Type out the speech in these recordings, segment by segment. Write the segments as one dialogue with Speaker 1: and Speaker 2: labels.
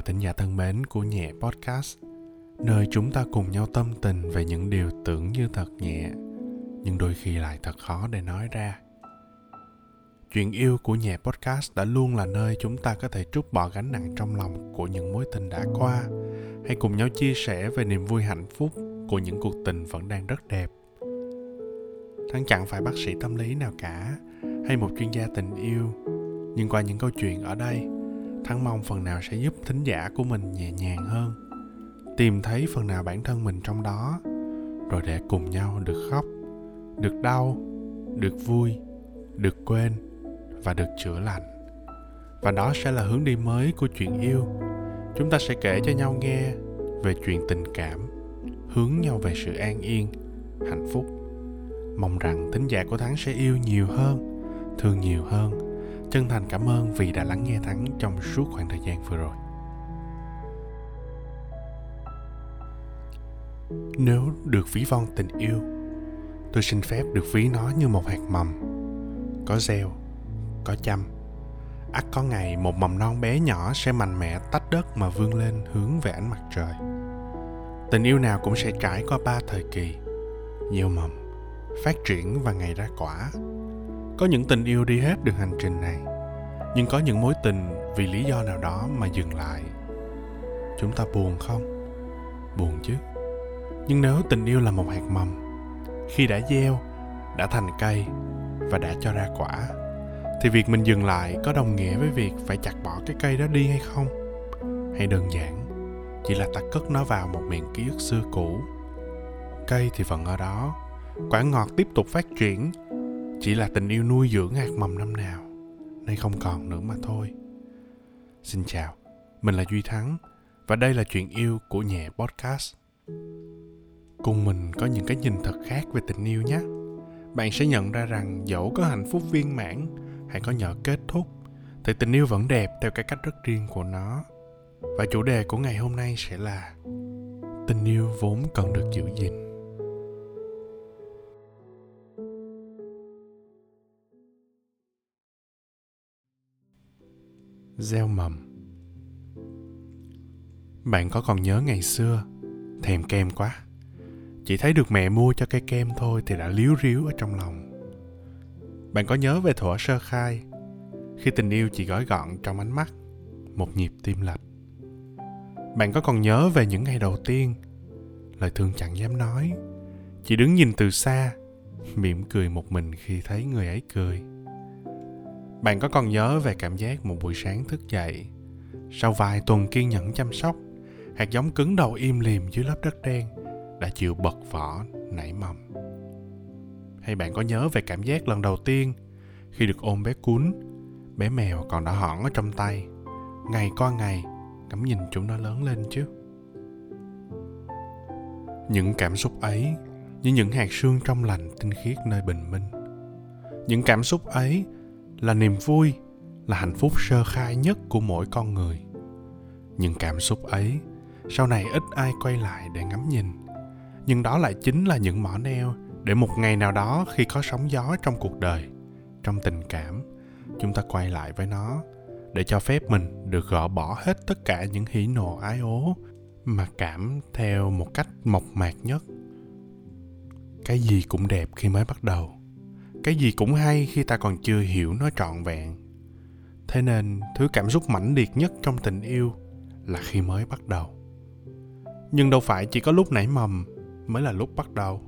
Speaker 1: chào thính giả thân mến của Nhẹ Podcast, nơi chúng ta cùng nhau tâm tình về những điều tưởng như thật nhẹ, nhưng đôi khi lại thật khó để nói ra. Chuyện yêu của Nhẹ Podcast đã luôn là nơi chúng ta có thể trút bỏ gánh nặng trong lòng của những mối tình đã qua, hay cùng nhau chia sẻ về niềm vui hạnh phúc của những cuộc tình vẫn đang rất đẹp. Thắng chẳng phải bác sĩ tâm lý nào cả, hay một chuyên gia tình yêu, nhưng qua những câu chuyện ở đây, thắng mong phần nào sẽ giúp thính giả của mình nhẹ nhàng hơn. Tìm thấy phần nào bản thân mình trong đó, rồi để cùng nhau được khóc, được đau, được vui, được quên và được chữa lành. Và đó sẽ là hướng đi mới của chuyện yêu. Chúng ta sẽ kể cho nhau nghe về chuyện tình cảm, hướng nhau về sự an yên, hạnh phúc. Mong rằng thính giả của thắng sẽ yêu nhiều hơn, thương nhiều hơn chân thành cảm ơn vì đã lắng nghe thắng trong suốt khoảng thời gian vừa rồi. Nếu được ví von tình yêu, tôi xin phép được ví nó như một hạt mầm. Có gieo, có chăm. Ắt có ngày một mầm non bé nhỏ sẽ mạnh mẽ tách đất mà vươn lên hướng về ánh mặt trời. Tình yêu nào cũng sẽ trải qua ba thời kỳ gieo mầm, phát triển và ngày ra quả có những tình yêu đi hết đường hành trình này, nhưng có những mối tình vì lý do nào đó mà dừng lại. Chúng ta buồn không? Buồn chứ. Nhưng nếu tình yêu là một hạt mầm, khi đã gieo, đã thành cây và đã cho ra quả, thì việc mình dừng lại có đồng nghĩa với việc phải chặt bỏ cái cây đó đi hay không? Hay đơn giản, chỉ là ta cất nó vào một miệng ký ức xưa cũ. Cây thì vẫn ở đó, quả ngọt tiếp tục phát triển chỉ là tình yêu nuôi dưỡng hạt mầm năm nào, nay không còn nữa mà thôi. Xin chào, mình là duy thắng, và đây là chuyện yêu của nhẹ podcast. Cùng mình có những cái nhìn thật khác về tình yêu nhé. Bạn sẽ nhận ra rằng dẫu có hạnh phúc viên mãn hay có nhờ kết thúc, thì tình yêu vẫn đẹp theo cái cách rất riêng của nó. Và chủ đề của ngày hôm nay sẽ là tình yêu vốn cần được giữ gìn. Gieo mầm. Bạn có còn nhớ ngày xưa, thèm kem quá. Chỉ thấy được mẹ mua cho cây kem thôi thì đã líu ríu ở trong lòng. Bạn có nhớ về thuở sơ khai, khi tình yêu chỉ gói gọn trong ánh mắt, một nhịp tim lạch. Bạn có còn nhớ về những ngày đầu tiên, lời thương chẳng dám nói, chỉ đứng nhìn từ xa, mỉm cười một mình khi thấy người ấy cười bạn có còn nhớ về cảm giác một buổi sáng thức dậy, sau vài tuần kiên nhẫn chăm sóc, hạt giống cứng đầu im lìm dưới lớp đất đen đã chịu bật vỏ nảy mầm? Hay bạn có nhớ về cảm giác lần đầu tiên khi được ôm bé cún, bé mèo còn đã hỏn ở trong tay, ngày qua ngày ngắm nhìn chúng nó lớn lên chứ? Những cảm xúc ấy như những hạt sương trong lành tinh khiết nơi bình minh. Những cảm xúc ấy là niềm vui, là hạnh phúc sơ khai nhất của mỗi con người. Nhưng cảm xúc ấy, sau này ít ai quay lại để ngắm nhìn. Nhưng đó lại chính là những mỏ neo để một ngày nào đó khi có sóng gió trong cuộc đời, trong tình cảm, chúng ta quay lại với nó để cho phép mình được gỡ bỏ hết tất cả những hỉ nộ, ái ố mà cảm theo một cách mộc mạc nhất. Cái gì cũng đẹp khi mới bắt đầu cái gì cũng hay khi ta còn chưa hiểu nó trọn vẹn. Thế nên, thứ cảm xúc mãnh liệt nhất trong tình yêu là khi mới bắt đầu. Nhưng đâu phải chỉ có lúc nảy mầm mới là lúc bắt đầu.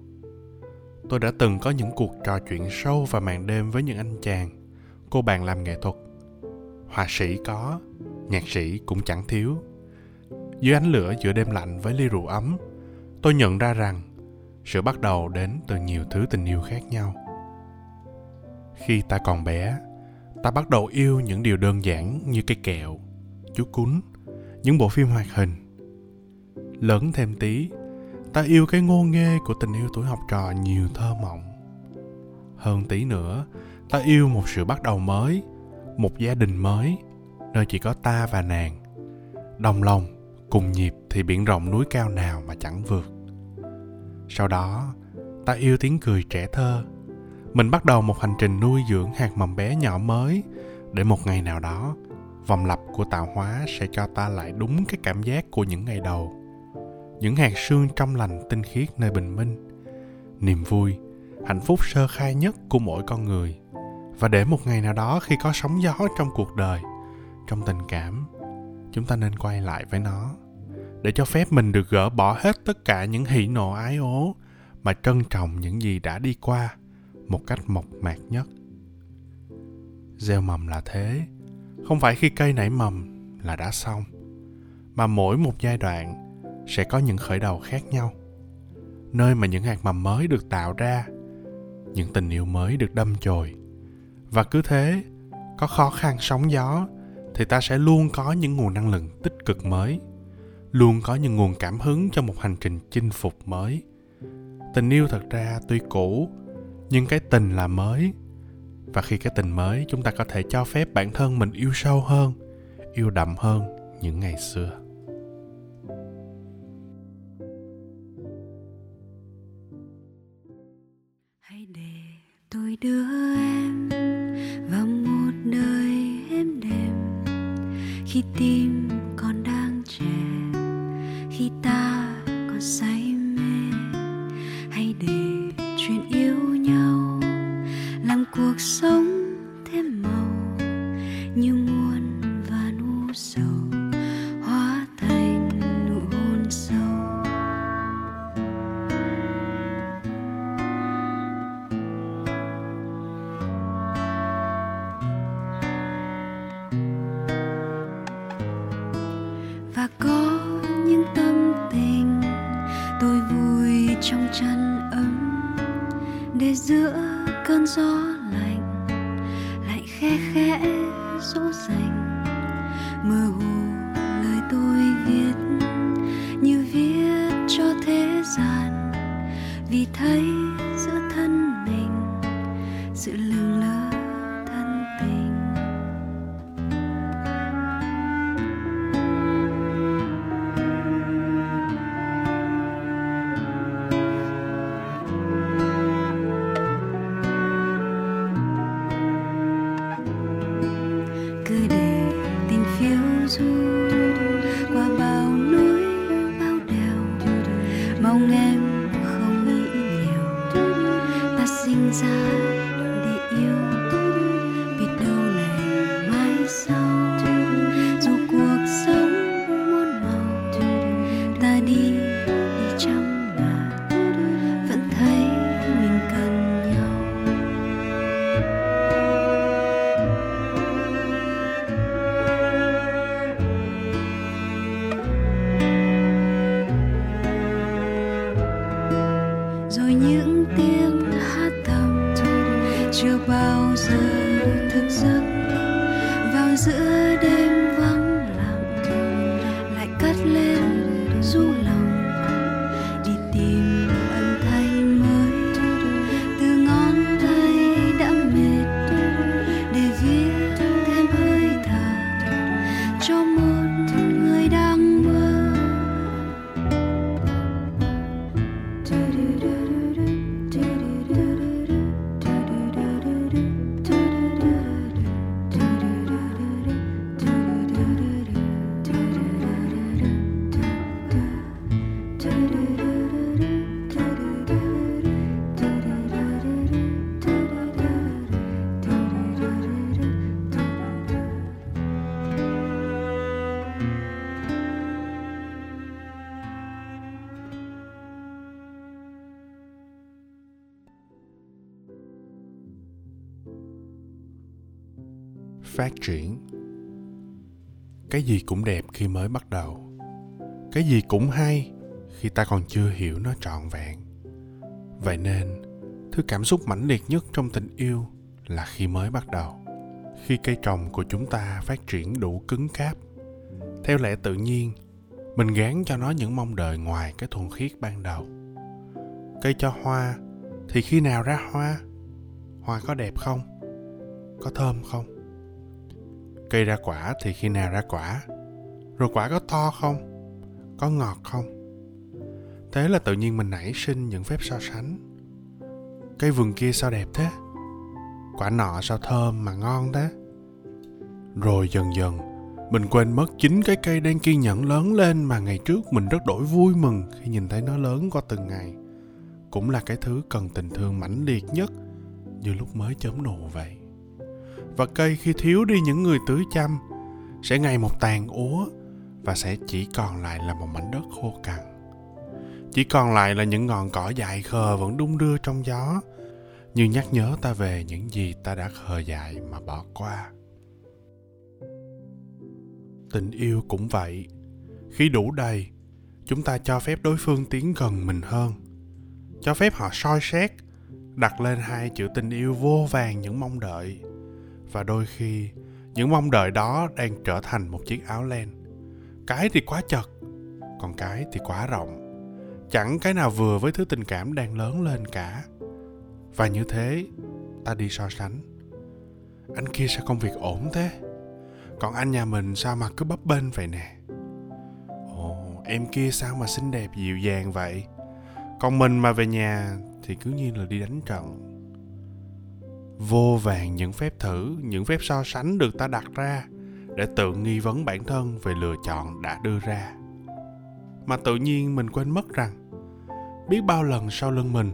Speaker 1: Tôi đã từng có những cuộc trò chuyện sâu vào màn đêm với những anh chàng, cô bạn làm nghệ thuật. Họa sĩ có, nhạc sĩ cũng chẳng thiếu. Dưới ánh lửa giữa đêm lạnh với ly rượu ấm, tôi nhận ra rằng sự bắt đầu đến từ nhiều thứ tình yêu khác nhau khi ta còn bé, ta bắt đầu yêu những điều đơn giản như cây kẹo, chú cún, những bộ phim hoạt hình. Lớn thêm tí, ta yêu cái ngô nghê của tình yêu tuổi học trò nhiều thơ mộng. Hơn tí nữa, ta yêu một sự bắt đầu mới, một gia đình mới, nơi chỉ có ta và nàng. Đồng lòng, cùng nhịp thì biển rộng núi cao nào mà chẳng vượt. Sau đó, ta yêu tiếng cười trẻ thơ mình bắt đầu một hành trình nuôi dưỡng hạt mầm bé nhỏ mới. Để một ngày nào đó, vòng lặp của tạo hóa sẽ cho ta lại đúng cái cảm giác của những ngày đầu. Những hạt sương trong lành, tinh khiết nơi bình minh. Niềm vui, hạnh phúc sơ khai nhất của mỗi con người. Và để một ngày nào đó khi có sóng gió trong cuộc đời, trong tình cảm, chúng ta nên quay lại với nó. Để cho phép mình được gỡ bỏ hết tất cả những hỉ nộ, ái ố mà trân trọng những gì đã đi qua một cách mộc mạc nhất. Gieo mầm là thế. Không phải khi cây nảy mầm là đã xong, mà mỗi một giai đoạn sẽ có những khởi đầu khác nhau. Nơi mà những hạt mầm mới được tạo ra, những tình yêu mới được đâm chồi. Và cứ thế, có khó khăn sóng gió, thì ta sẽ luôn có những nguồn năng lượng tích cực mới, luôn có những nguồn cảm hứng cho một hành trình chinh phục mới. Tình yêu thật ra tuy cũ nhưng cái tình là mới. Và khi cái tình mới, chúng ta có thể cho phép bản thân mình yêu sâu hơn, yêu đậm hơn những ngày xưa.
Speaker 2: Trong chăn ấm để giữa cơn gió lạnh lại khe khẽ dỗ dành mơ hồ lời tôi viết như viết cho thế gian vì thấy
Speaker 1: phát triển. Cái gì cũng đẹp khi mới bắt đầu. Cái gì cũng hay khi ta còn chưa hiểu nó trọn vẹn. Vậy nên, thứ cảm xúc mãnh liệt nhất trong tình yêu là khi mới bắt đầu. Khi cây trồng của chúng ta phát triển đủ cứng cáp. Theo lẽ tự nhiên, mình gán cho nó những mong đợi ngoài cái thuần khiết ban đầu. Cây cho hoa, thì khi nào ra hoa? Hoa có đẹp không? Có thơm không? Cây ra quả thì khi nào ra quả? Rồi quả có to không? Có ngọt không? Thế là tự nhiên mình nảy sinh những phép so sánh. Cây vườn kia sao đẹp thế? Quả nọ sao thơm mà ngon thế? Rồi dần dần, mình quên mất chính cái cây đang kiên nhẫn lớn lên mà ngày trước mình rất đổi vui mừng khi nhìn thấy nó lớn qua từng ngày. Cũng là cái thứ cần tình thương mãnh liệt nhất, như lúc mới chớm nụ vậy và cây khi thiếu đi những người tưới chăm, sẽ ngày một tàn úa và sẽ chỉ còn lại là một mảnh đất khô cằn. Chỉ còn lại là những ngọn cỏ dại khờ vẫn đung đưa trong gió, như nhắc nhớ ta về những gì ta đã khờ dại mà bỏ qua. Tình yêu cũng vậy. Khi đủ đầy, chúng ta cho phép đối phương tiến gần mình hơn. Cho phép họ soi xét, đặt lên hai chữ tình yêu vô vàng những mong đợi và đôi khi, những mong đợi đó đang trở thành một chiếc áo len. Cái thì quá chật, còn cái thì quá rộng. Chẳng cái nào vừa với thứ tình cảm đang lớn lên cả. Và như thế, ta đi so sánh. Anh kia sao công việc ổn thế? Còn anh nhà mình sao mà cứ bấp bênh vậy nè? Ồ, em kia sao mà xinh đẹp dịu dàng vậy? Còn mình mà về nhà thì cứ như là đi đánh trận vô vàng những phép thử, những phép so sánh được ta đặt ra để tự nghi vấn bản thân về lựa chọn đã đưa ra. Mà tự nhiên mình quên mất rằng, biết bao lần sau lưng mình,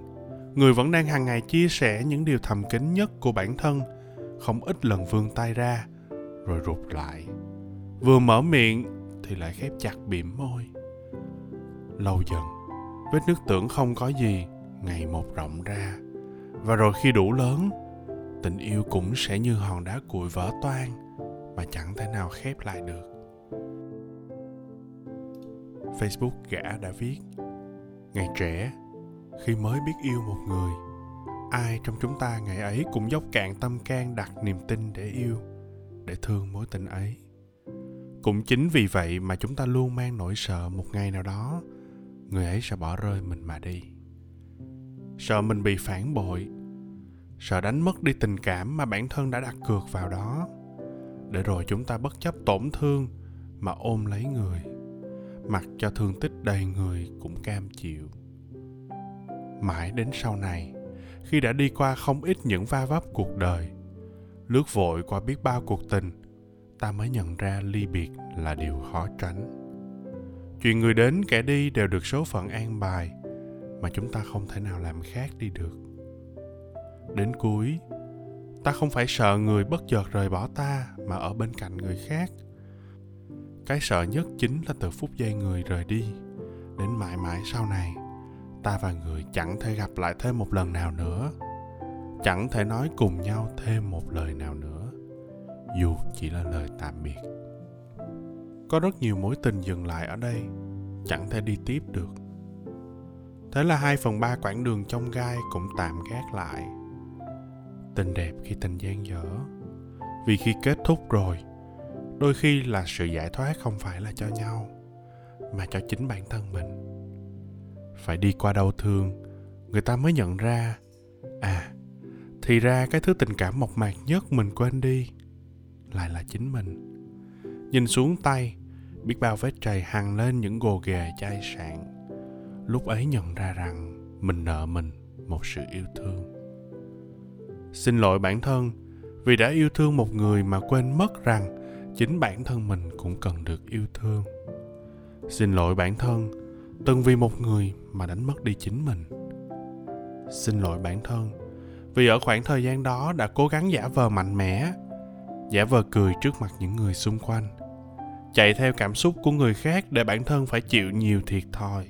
Speaker 1: người vẫn đang hàng ngày chia sẻ những điều thầm kín nhất của bản thân, không ít lần vươn tay ra rồi rụt lại. Vừa mở miệng thì lại khép chặt bỉm môi. Lâu dần, vết nước tưởng không có gì ngày một rộng ra. Và rồi khi đủ lớn tình yêu cũng sẽ như hòn đá cuội vỡ toang, mà chẳng thể nào khép lại được. Facebook gã đã viết, ngày trẻ, khi mới biết yêu một người, ai trong chúng ta ngày ấy cũng dốc cạn tâm can đặt niềm tin để yêu, để thương mối tình ấy. Cũng chính vì vậy mà chúng ta luôn mang nỗi sợ một ngày nào đó, người ấy sẽ bỏ rơi mình mà đi. Sợ mình bị phản bội sợ đánh mất đi tình cảm mà bản thân đã đặt cược vào đó. Để rồi chúng ta bất chấp tổn thương mà ôm lấy người. Mặc cho thương tích đầy người cũng cam chịu. Mãi đến sau này, khi đã đi qua không ít những va vấp cuộc đời lướt vội qua biết bao cuộc tình, ta mới nhận ra ly biệt là điều khó tránh. Chuyện người đến kẻ đi đều được số phận an bài mà chúng ta không thể nào làm khác đi được đến cuối. Ta không phải sợ người bất chợt rời bỏ ta mà ở bên cạnh người khác. Cái sợ nhất chính là từ phút giây người rời đi. Đến mãi mãi sau này, ta và người chẳng thể gặp lại thêm một lần nào nữa. Chẳng thể nói cùng nhau thêm một lời nào nữa, dù chỉ là lời tạm biệt. Có rất nhiều mối tình dừng lại ở đây, chẳng thể đi tiếp được. Thế là hai phần ba quãng đường trong gai cũng tạm gác lại tình đẹp khi tình gian dở. Vì khi kết thúc rồi, đôi khi là sự giải thoát không phải là cho nhau, mà cho chính bản thân mình. Phải đi qua đau thương, người ta mới nhận ra à thì ra cái thứ tình cảm mộc mạc nhất mình quên đi lại là chính mình. Nhìn xuống tay, biết bao vết trầy hằn lên những gồ ghề chai sạn, lúc ấy nhận ra rằng mình nợ mình một sự yêu thương xin lỗi bản thân vì đã yêu thương một người mà quên mất rằng chính bản thân mình cũng cần được yêu thương. Xin lỗi bản thân từng vì một người mà đánh mất đi chính mình. Xin lỗi bản thân vì ở khoảng thời gian đó đã cố gắng giả vờ mạnh mẽ, giả vờ cười trước mặt những người xung quanh, chạy theo cảm xúc của người khác để bản thân phải chịu nhiều thiệt thòi.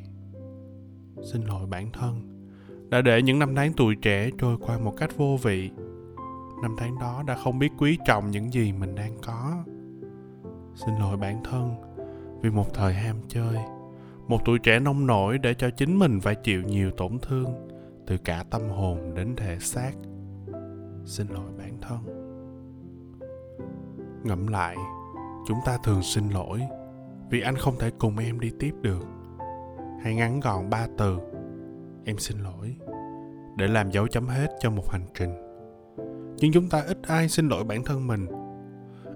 Speaker 1: Xin lỗi bản thân đã để những năm tháng tuổi trẻ trôi qua một cách vô vị. Năm tháng đó đã không biết quý trọng những gì mình đang có. Xin lỗi bản thân vì một thời ham chơi. Một tuổi trẻ nông nổi để cho chính mình phải chịu nhiều tổn thương, từ cả tâm hồn đến thể xác. Xin lỗi bản thân. Ngẫm lại, chúng ta thường xin lỗi vì anh không thể cùng em đi tiếp được. Hay ngắn gọn ba từ em xin lỗi, để làm dấu chấm hết cho một hành trình. Nhưng chúng ta ít ai xin lỗi bản thân mình,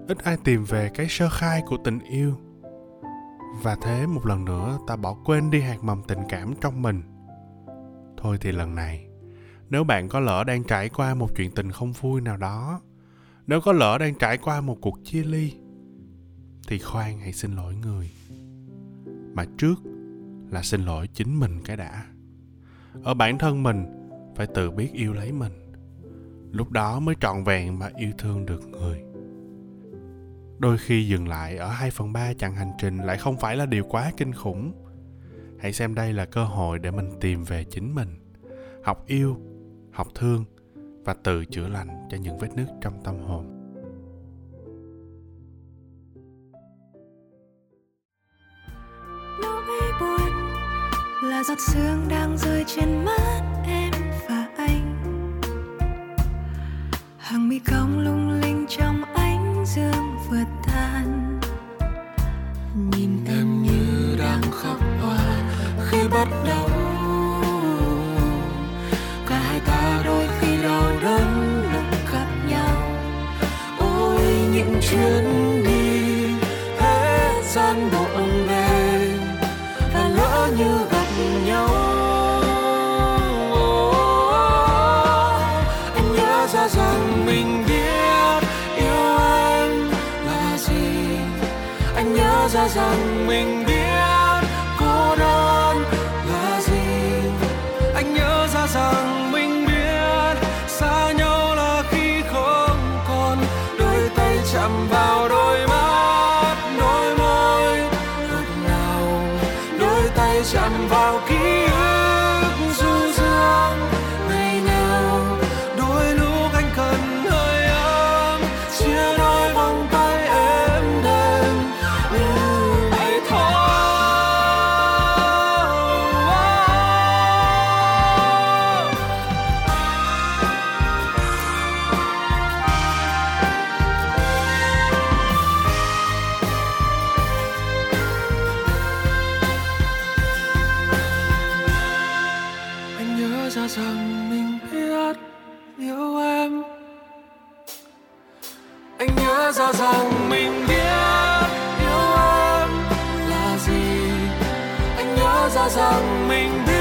Speaker 1: ít ai tìm về cái sơ khai của tình yêu. Và thế một lần nữa, ta bỏ quên đi hạt mầm tình cảm trong mình. Thôi thì lần này, nếu bạn có lỡ đang trải qua một chuyện tình không vui nào đó, nếu có lỡ đang trải qua một cuộc chia ly, thì khoan hãy xin lỗi người. Mà trước là xin lỗi chính mình cái đã ở bản thân mình, phải tự biết yêu lấy mình. Lúc đó mới trọn vẹn mà yêu thương được người. Đôi khi dừng lại ở 2 phần 3 chặng hành trình lại không phải là điều quá kinh khủng. Hãy xem đây là cơ hội để mình tìm về chính mình, học yêu, học thương và tự chữa lành cho những vết nứt trong tâm hồn.
Speaker 3: Nỗi là giọt sương đang rơi trên mắt em và anh. Hàng mi cong lung linh trong ánh dương vừa tan nhìn em như đang khóc hoa khi bắt đầu. Cả hai ta đôi khi đau đớn lúc gặp nhau. Ôi, những chuyến anh rằng mình biết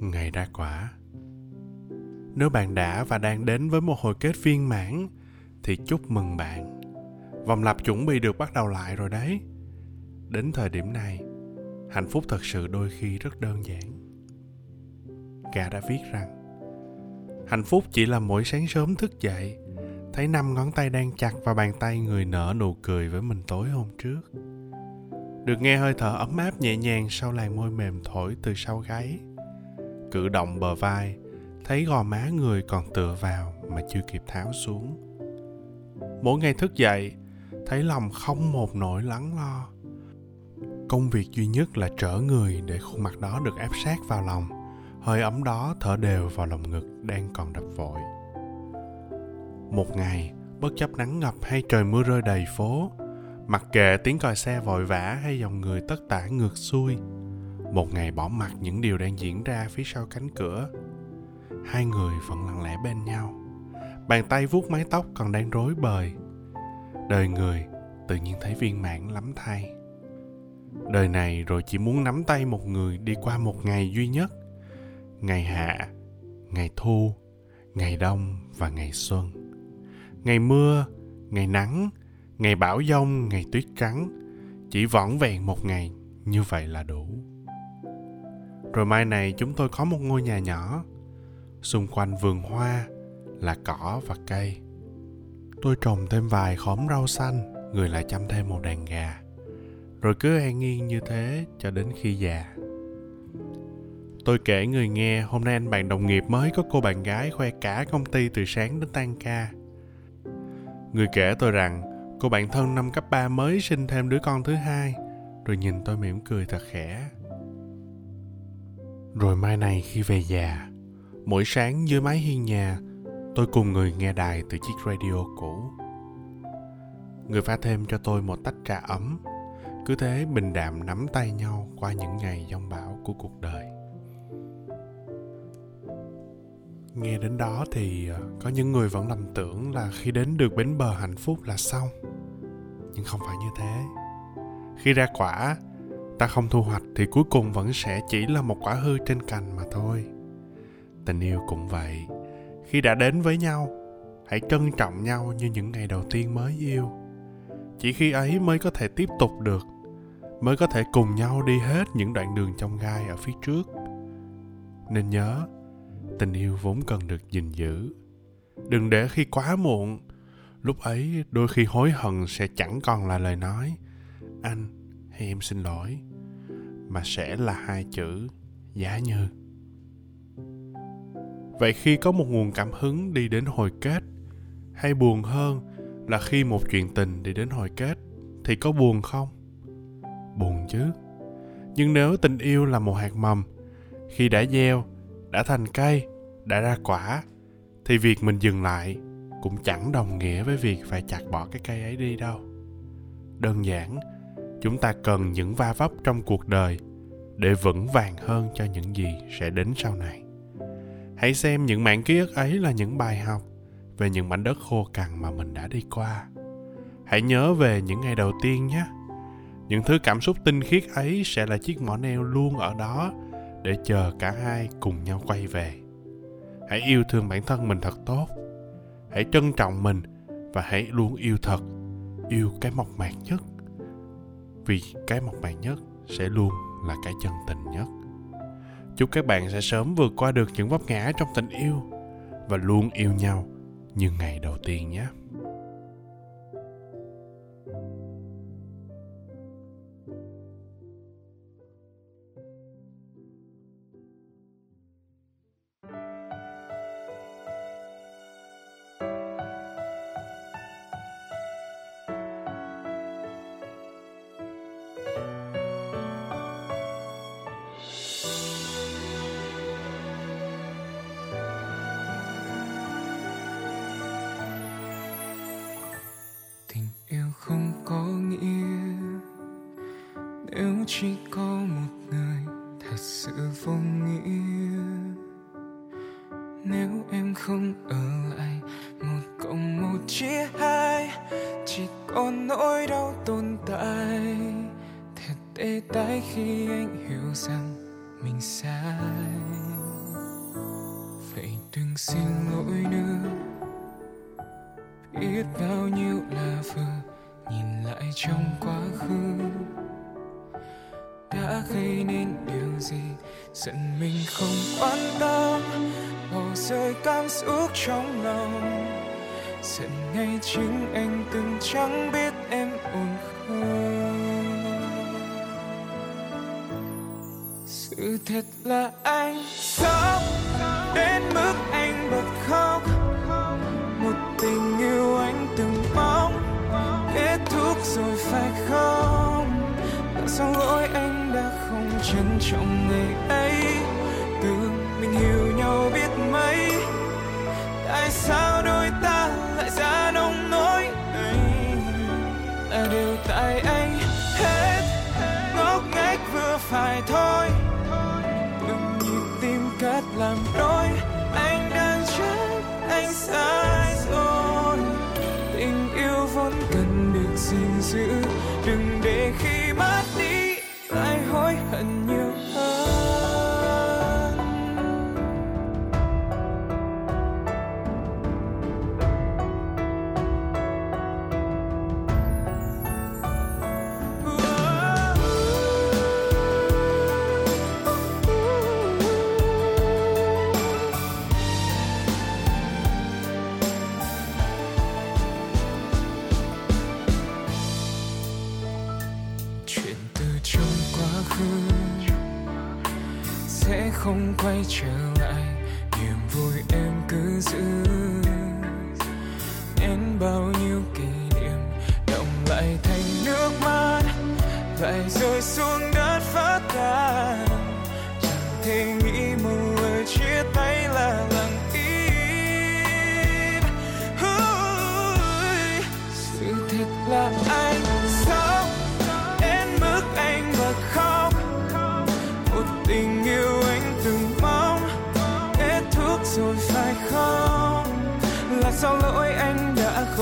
Speaker 3: ngày ra
Speaker 1: quả nếu bạn đã và đang đến với một hồi kết viên mãn, thì chúc mừng bạn. Vòng lặp chuẩn bị được bắt đầu lại rồi đấy. Đến thời điểm này, hạnh phúc thật sự đôi khi rất đơn giản. Gà đã viết rằng, hạnh phúc chỉ là mỗi sáng sớm thức dậy, thấy năm ngón tay đang chặt vào bàn tay người nở nụ cười với mình tối hôm trước. Được nghe hơi thở ấm áp nhẹ nhàng sau làn môi mềm thổi từ sau gáy cử động bờ vai, thấy gò má người còn tựa vào mà chưa kịp tháo xuống. Mỗi ngày thức dậy, thấy lòng không một nỗi lắng lo. Công việc duy nhất là trở người để khuôn mặt đó được áp sát vào lòng. Hơi ấm đó thở đều vào lòng ngực đang còn đập vội. Một ngày, bất chấp nắng ngập hay trời mưa rơi đầy phố, mặc kệ tiếng còi xe vội vã hay dòng người tất tả ngược xuôi một ngày bỏ mặc những điều đang diễn ra phía sau cánh cửa. Hai người vẫn lặng lẽ bên nhau. Bàn tay vuốt mái tóc còn đang rối bời. Đời người tự nhiên thấy viên mãn lắm thay. Đời này rồi chỉ muốn nắm tay một người đi qua một ngày duy nhất. Ngày hạ, ngày thu, ngày đông và ngày xuân. Ngày mưa, ngày nắng, ngày bão giông, ngày tuyết trắng. Chỉ vỏn vẹn một ngày, như vậy là đủ rồi mai này chúng tôi có một ngôi nhà nhỏ. Xung quanh vườn hoa là cỏ và cây. Tôi trồng thêm vài khóm rau xanh, người lại chăm thêm một đàn gà. Rồi cứ an nhiên như thế cho đến khi già. Tôi kể người nghe, hôm nay anh bạn đồng nghiệp mới có cô bạn gái khoe cả công ty từ sáng đến tan ca. Người kể tôi rằng, cô bạn thân năm cấp 3 mới sinh thêm đứa con thứ hai. Rồi nhìn tôi mỉm cười thật khẽ rồi mai này khi về già, mỗi sáng dưới mái hiên nhà, tôi cùng người nghe đài từ chiếc radio cũ. Người pha thêm cho tôi một tách trà ấm, cứ thế bình đạm nắm tay nhau qua những ngày giông bão của cuộc đời. Nghe đến đó thì ờ, có những người vẫn lầm tưởng là khi đến được bến bờ hạnh phúc là xong. Nhưng không phải như thế. Khi ra quả ta không thu hoạch thì cuối cùng vẫn sẽ chỉ là một quả hư trên cành mà thôi. Tình yêu cũng vậy. Khi đã đến với nhau, hãy trân trọng nhau như những ngày đầu tiên mới yêu. Chỉ khi ấy mới có thể tiếp tục được, mới có thể cùng nhau đi hết những đoạn đường trong gai ở phía trước. Nên nhớ, tình yêu vốn cần được gìn giữ. Đừng để khi quá muộn, lúc ấy đôi khi hối hận sẽ chẳng còn là lời nói. Anh hay em xin lỗi, mà sẽ là hai chữ giá như. Vậy khi có một nguồn cảm hứng đi đến hồi kết, hay buồn hơn là khi một chuyện tình đi đến hồi kết, thì có buồn không? Buồn chứ. Nhưng nếu tình yêu là một hạt mầm, khi đã gieo, đã thành cây, đã ra quả, thì việc mình dừng lại cũng chẳng đồng nghĩa với việc phải chặt bỏ cái cây ấy đi đâu. Đơn giản chúng ta cần những va vấp trong cuộc đời để vững vàng hơn cho những gì sẽ đến sau này. Hãy xem những mảng ký ức ấy là những bài học về những mảnh đất khô cằn mà mình đã đi qua. Hãy nhớ về những ngày đầu tiên nhé. Những thứ cảm xúc tinh khiết ấy sẽ là chiếc mỏ neo luôn ở đó để chờ cả hai cùng nhau quay về. Hãy yêu thương bản thân mình thật tốt. Hãy trân trọng mình và hãy luôn yêu thật, yêu cái mộc mạc nhất vì cái mộc mạc nhất sẽ luôn là cái chân tình nhất. Chúc các bạn sẽ sớm vượt qua được những vấp ngã trong tình yêu và luôn yêu nhau như ngày đầu tiên nhé.
Speaker 4: Chỉ có một người thật sự vô nghĩa. Nếu em không ở lại một cộng một chia hai, chỉ còn nỗi đau tồn tại. Thật tê tái khi anh hiểu rằng mình sai. Vậy đừng xin lỗi nữa. Biết bao nhiêu là vừa nhìn lại trong quá khứ đã gây nên điều gì? Giận mình không quan tâm, bỏ rơi cảm xúc trong lòng. Giận ngay chính anh từng chẳng biết em ổn không. Sự thật là anh sốc đến mức anh bật khóc. Một tình yêu anh từng mong, kết thúc rồi phải không? Tại sao lỗi anh trân trọng ngày ấy. Từ mình hiểu nhau biết mấy. Tại sao đôi ta lại ra nông nỗi này? Là đều tại anh hết. Ngốc nghếch vừa phải thôi. Đừng nhịp tim cắt làm đôi. Anh đang chết anh sai rồi. Tình yêu vốn cần được gìn giữ. Em cứ giữ nên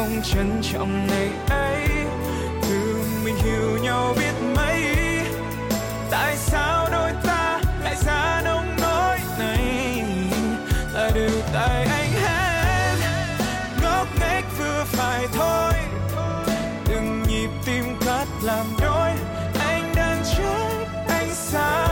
Speaker 4: không trân trọng ngày ấy. Từ mình hiểu nhau biết mấy, tại sao đôi ta lại ra nông nỗi này? Là đều tại anh hết ngốc nghếch vừa phải thôi. Từng nhịp tim cắt làm đôi, anh đang chết anh sai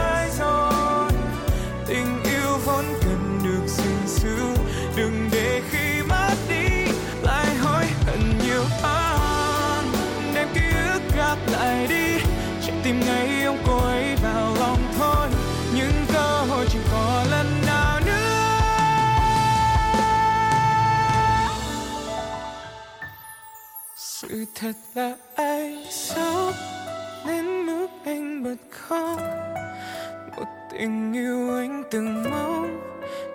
Speaker 4: là anh sao đến mức anh bật khóc? Một tình yêu anh từng mong,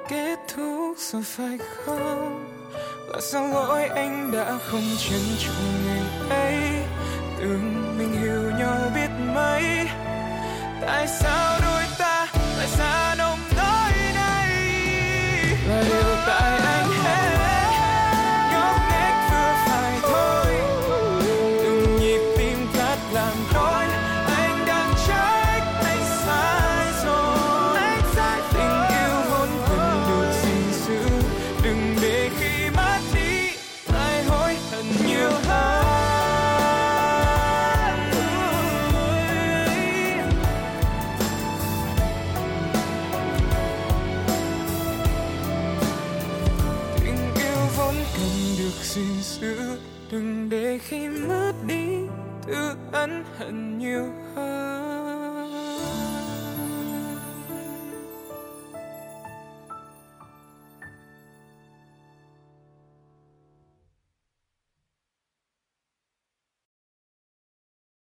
Speaker 4: kết thúc rồi phải không? Là sao lỗi anh đã không trân trọng ngày ấy, tưởng mình hiểu nhau biết mấy? Tại sao đôi ta lại xa nông